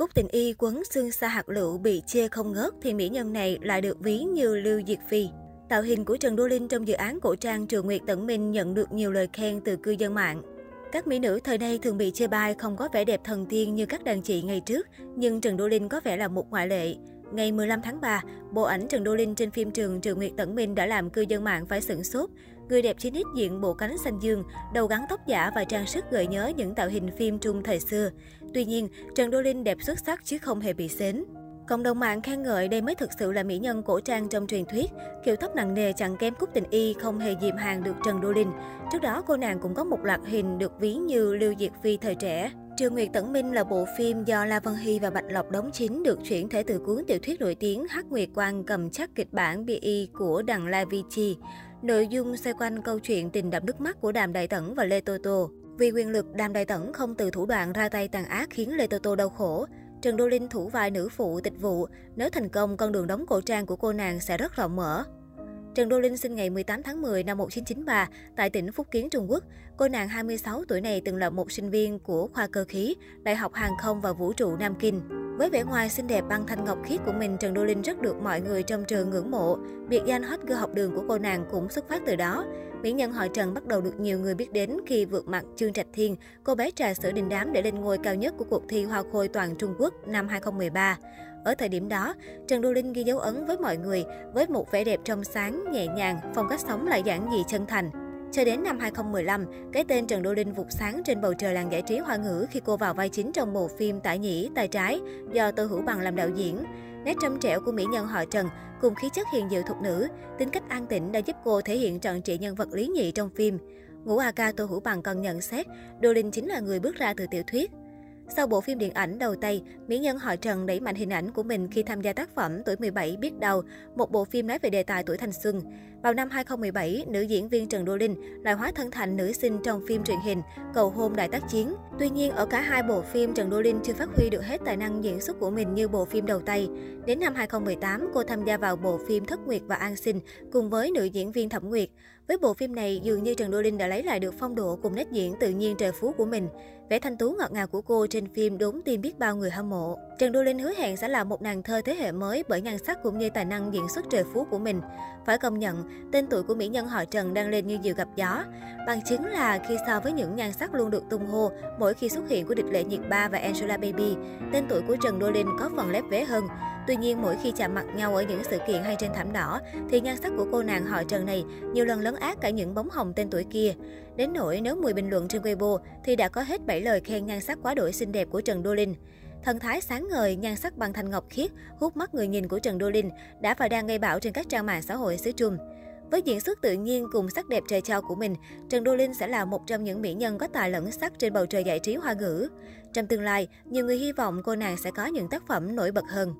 Cúc tình y quấn xương xa hạt lựu bị chê không ngớt thì mỹ nhân này lại được ví như Lưu Diệt Phi. Tạo hình của Trần Đô Linh trong dự án cổ trang Trường Nguyệt Tẩn Minh nhận được nhiều lời khen từ cư dân mạng. Các mỹ nữ thời nay thường bị chê bai không có vẻ đẹp thần tiên như các đàn chị ngày trước, nhưng Trần Đô Linh có vẻ là một ngoại lệ. Ngày 15 tháng 3, bộ ảnh Trần Đô Linh trên phim trường Trường Nguyệt Tẩn Minh đã làm cư dân mạng phải sửng sốt. Người đẹp chín ít diện bộ cánh xanh dương, đầu gắn tóc giả và trang sức gợi nhớ những tạo hình phim trung thời xưa. Tuy nhiên, Trần Đô Linh đẹp xuất sắc chứ không hề bị xến. Cộng đồng mạng khen ngợi đây mới thực sự là mỹ nhân cổ trang trong truyền thuyết. Kiểu tóc nặng nề chẳng kém Cúc Tình Y không hề dìm hàng được Trần Đô Linh. Trước đó cô nàng cũng có một loạt hình được ví như Lưu Diệt Phi thời trẻ. Trường Nguyệt Tẩn Minh là bộ phim do La Văn Hy và Bạch Lộc đóng chính được chuyển thể từ cuốn tiểu thuyết nổi tiếng Hắc Nguyệt Quang cầm chắc kịch bản BI của Đặng La Vi Chi. Nội dung xoay quanh câu chuyện tình đậm nước mắt của Đàm Đại Tẩn và Lê Tô Tô. Vì quyền lực, Đàm Đại Tẩn không từ thủ đoạn ra tay tàn ác khiến Lê Tô Tô đau khổ. Trần Đô Linh thủ vai nữ phụ tịch vụ, nếu thành công con đường đóng cổ trang của cô nàng sẽ rất rộng mở. Trần Đô Linh sinh ngày 18 tháng 10 năm 1993 tại tỉnh Phúc Kiến, Trung Quốc. Cô nàng 26 tuổi này từng là một sinh viên của khoa cơ khí, Đại học Hàng không và Vũ trụ Nam Kinh. Với vẻ ngoài xinh đẹp băng thanh ngọc khiết của mình, Trần Đô Linh rất được mọi người trong trường ngưỡng mộ. Biệt danh hot girl học đường của cô nàng cũng xuất phát từ đó. Mỹ nhân họ Trần bắt đầu được nhiều người biết đến khi vượt mặt Trương Trạch Thiên, cô bé trà sữa đình đám để lên ngôi cao nhất của cuộc thi Hoa Khôi toàn Trung Quốc năm 2013. Ở thời điểm đó, Trần Đô Linh ghi dấu ấn với mọi người với một vẻ đẹp trong sáng, nhẹ nhàng, phong cách sống lại giản dị chân thành. Cho đến năm 2015, cái tên Trần Đô Linh vụt sáng trên bầu trời làng giải trí hoa ngữ khi cô vào vai chính trong bộ phim Tải Nhĩ, Tay Trái do Tô Hữu Bằng làm đạo diễn. Nét trầm trẻo của mỹ nhân họ Trần cùng khí chất hiền diệu thục nữ, tính cách an tĩnh đã giúp cô thể hiện trọn trị nhân vật lý nhị trong phim. Ngũ A Ca Tô Hữu Bằng còn nhận xét, Đô Linh chính là người bước ra từ tiểu thuyết. Sau bộ phim điện ảnh đầu tay, mỹ nhân họ Trần đẩy mạnh hình ảnh của mình khi tham gia tác phẩm Tuổi 17 biết đầu, một bộ phim nói về đề tài tuổi thanh xuân. Vào năm 2017, nữ diễn viên Trần Đô Linh lại hóa thân thành nữ sinh trong phim truyền hình Cầu hôn đại tác chiến. Tuy nhiên, ở cả hai bộ phim, Trần Đô Linh chưa phát huy được hết tài năng diễn xuất của mình như bộ phim đầu tay. Đến năm 2018, cô tham gia vào bộ phim Thất Nguyệt và An Sinh cùng với nữ diễn viên Thẩm Nguyệt. Với bộ phim này, dường như Trần Đô Linh đã lấy lại được phong độ cùng nét diễn tự nhiên trời phú của mình. Vẻ thanh tú ngọt ngào của cô trên phim đốn tim biết bao người hâm mộ. Trần Đô Linh hứa hẹn sẽ là một nàng thơ thế hệ mới bởi nhan sắc cũng như tài năng diễn xuất trời phú của mình. Phải công nhận, tên tuổi của mỹ nhân họ Trần đang lên như diều gặp gió. Bằng chứng là khi so với những nhan sắc luôn được tung hô mỗi khi xuất hiện của địch lệ nhiệt ba và Angela Baby, tên tuổi của Trần Đô Linh có phần lép vế hơn. Tuy nhiên, mỗi khi chạm mặt nhau ở những sự kiện hay trên thảm đỏ, thì nhan sắc của cô nàng họ Trần này nhiều lần lấn át cả những bóng hồng tên tuổi kia. Đến nỗi nếu 10 bình luận trên Weibo thì đã có hết 7 lời khen nhan sắc quá đổi xinh đẹp của Trần Đô Linh. Thần thái sáng ngời, nhan sắc bằng thanh ngọc khiết, hút mắt người nhìn của Trần Đô Linh đã và đang gây bão trên các trang mạng xã hội xứ Trung. Với diễn xuất tự nhiên cùng sắc đẹp trời cho của mình, Trần Đô Linh sẽ là một trong những mỹ nhân có tài lẫn sắc trên bầu trời giải trí hoa ngữ. Trong tương lai, nhiều người hy vọng cô nàng sẽ có những tác phẩm nổi bật hơn.